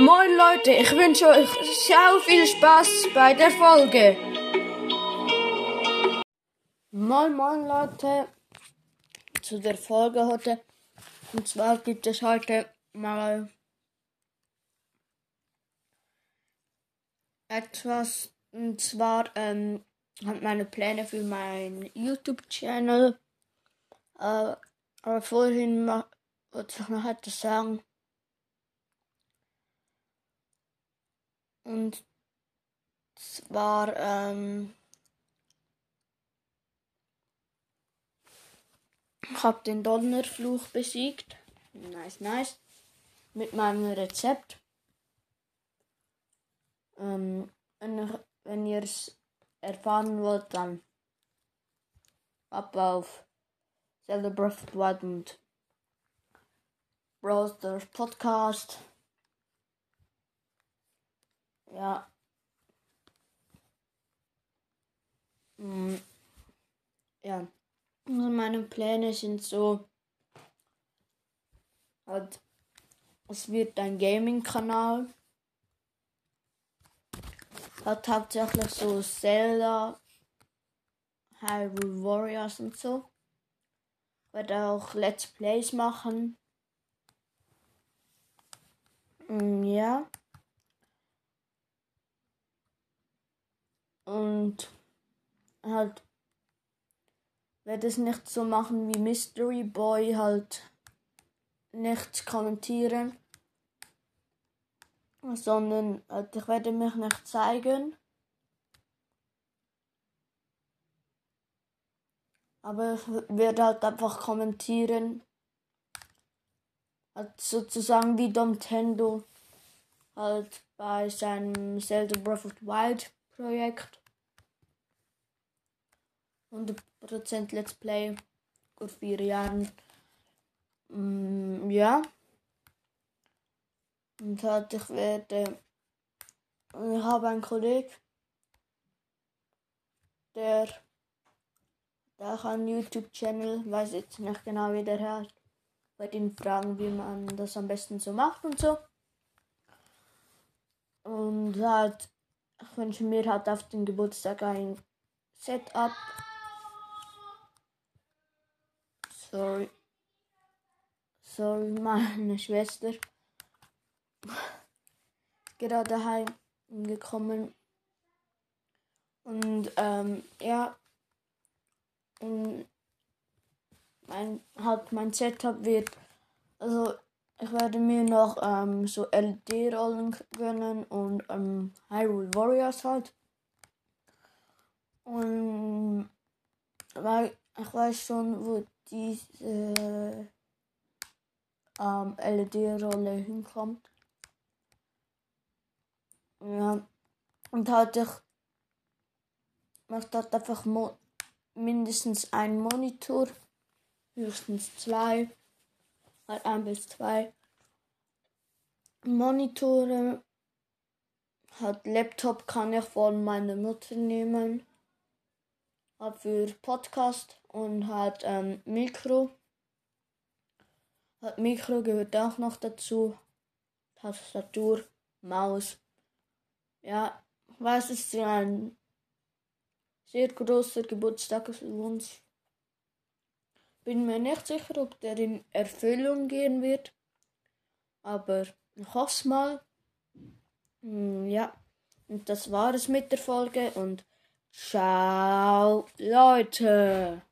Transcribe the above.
Moin Leute, ich wünsche euch sehr viel Spaß bei der Folge. Moin Moin Leute, zu der Folge heute. Und zwar gibt es heute mal etwas. Und zwar ähm, hat meine Pläne für meinen YouTube-Channel. Äh, aber vorhin wollte ich noch etwas sagen. Und zwar, ähm, ich habe den Donnerfluch besiegt. Nice, nice. Mit meinem Rezept. Ähm, wenn, ihr es erfahren wollt, dann ab auf Zelda Breath Wild und Browser Podcast. Ja. Hm. Ja. Also meine Pläne sind so. Halt, es wird ein Gaming-Kanal. Hat hauptsächlich so Zelda, Hyrule Warriors und so. Werde auch Let's Plays machen. Hm, ja. Und halt werde es nicht so machen wie Mystery Boy, halt nicht kommentieren, sondern halt, ich werde mich nicht zeigen. Aber ich werde halt einfach kommentieren. Halt sozusagen wie Nintendo halt bei seinem Zelda Breath of the Wild Projekt. 100% Let's Play vor vier Jahren. Mm, ja. Und halt, ich werde. Ich habe einen Kollegen, der, der auch einen YouTube-Channel, weiß jetzt nicht genau, wie der heißt. Werde ihn fragen, wie man das am besten so macht und so. Und halt, ich wünsche mir halt auf den Geburtstag ein Setup Sorry. Sorry, meine Schwester. Gerade heimgekommen. Und ähm, ja. Und mein, halt mein Setup wird. Also ich werde mir noch ähm, so LD-Rollen gönnen und ähm, Hyrule Warriors halt. Und weil ich weiß schon, wo diese ähm, LED-Rolle hinkommt. Ja, und halt ich möchte halt einfach mindestens einen Monitor, höchstens zwei, halt ein bis zwei Monitore. Halt Laptop kann ich von meiner Mutter nehmen. Halt für Podcast und hat ähm, Mikro. Hat Mikro gehört auch noch dazu. Tastatur, Maus. Ja, es ist ein sehr großer Geburtstagswunsch. Bin mir nicht sicher, ob der in Erfüllung gehen wird. Aber ich hoffe mal. Hm, ja, und das war es mit der Folge und ciao Leute.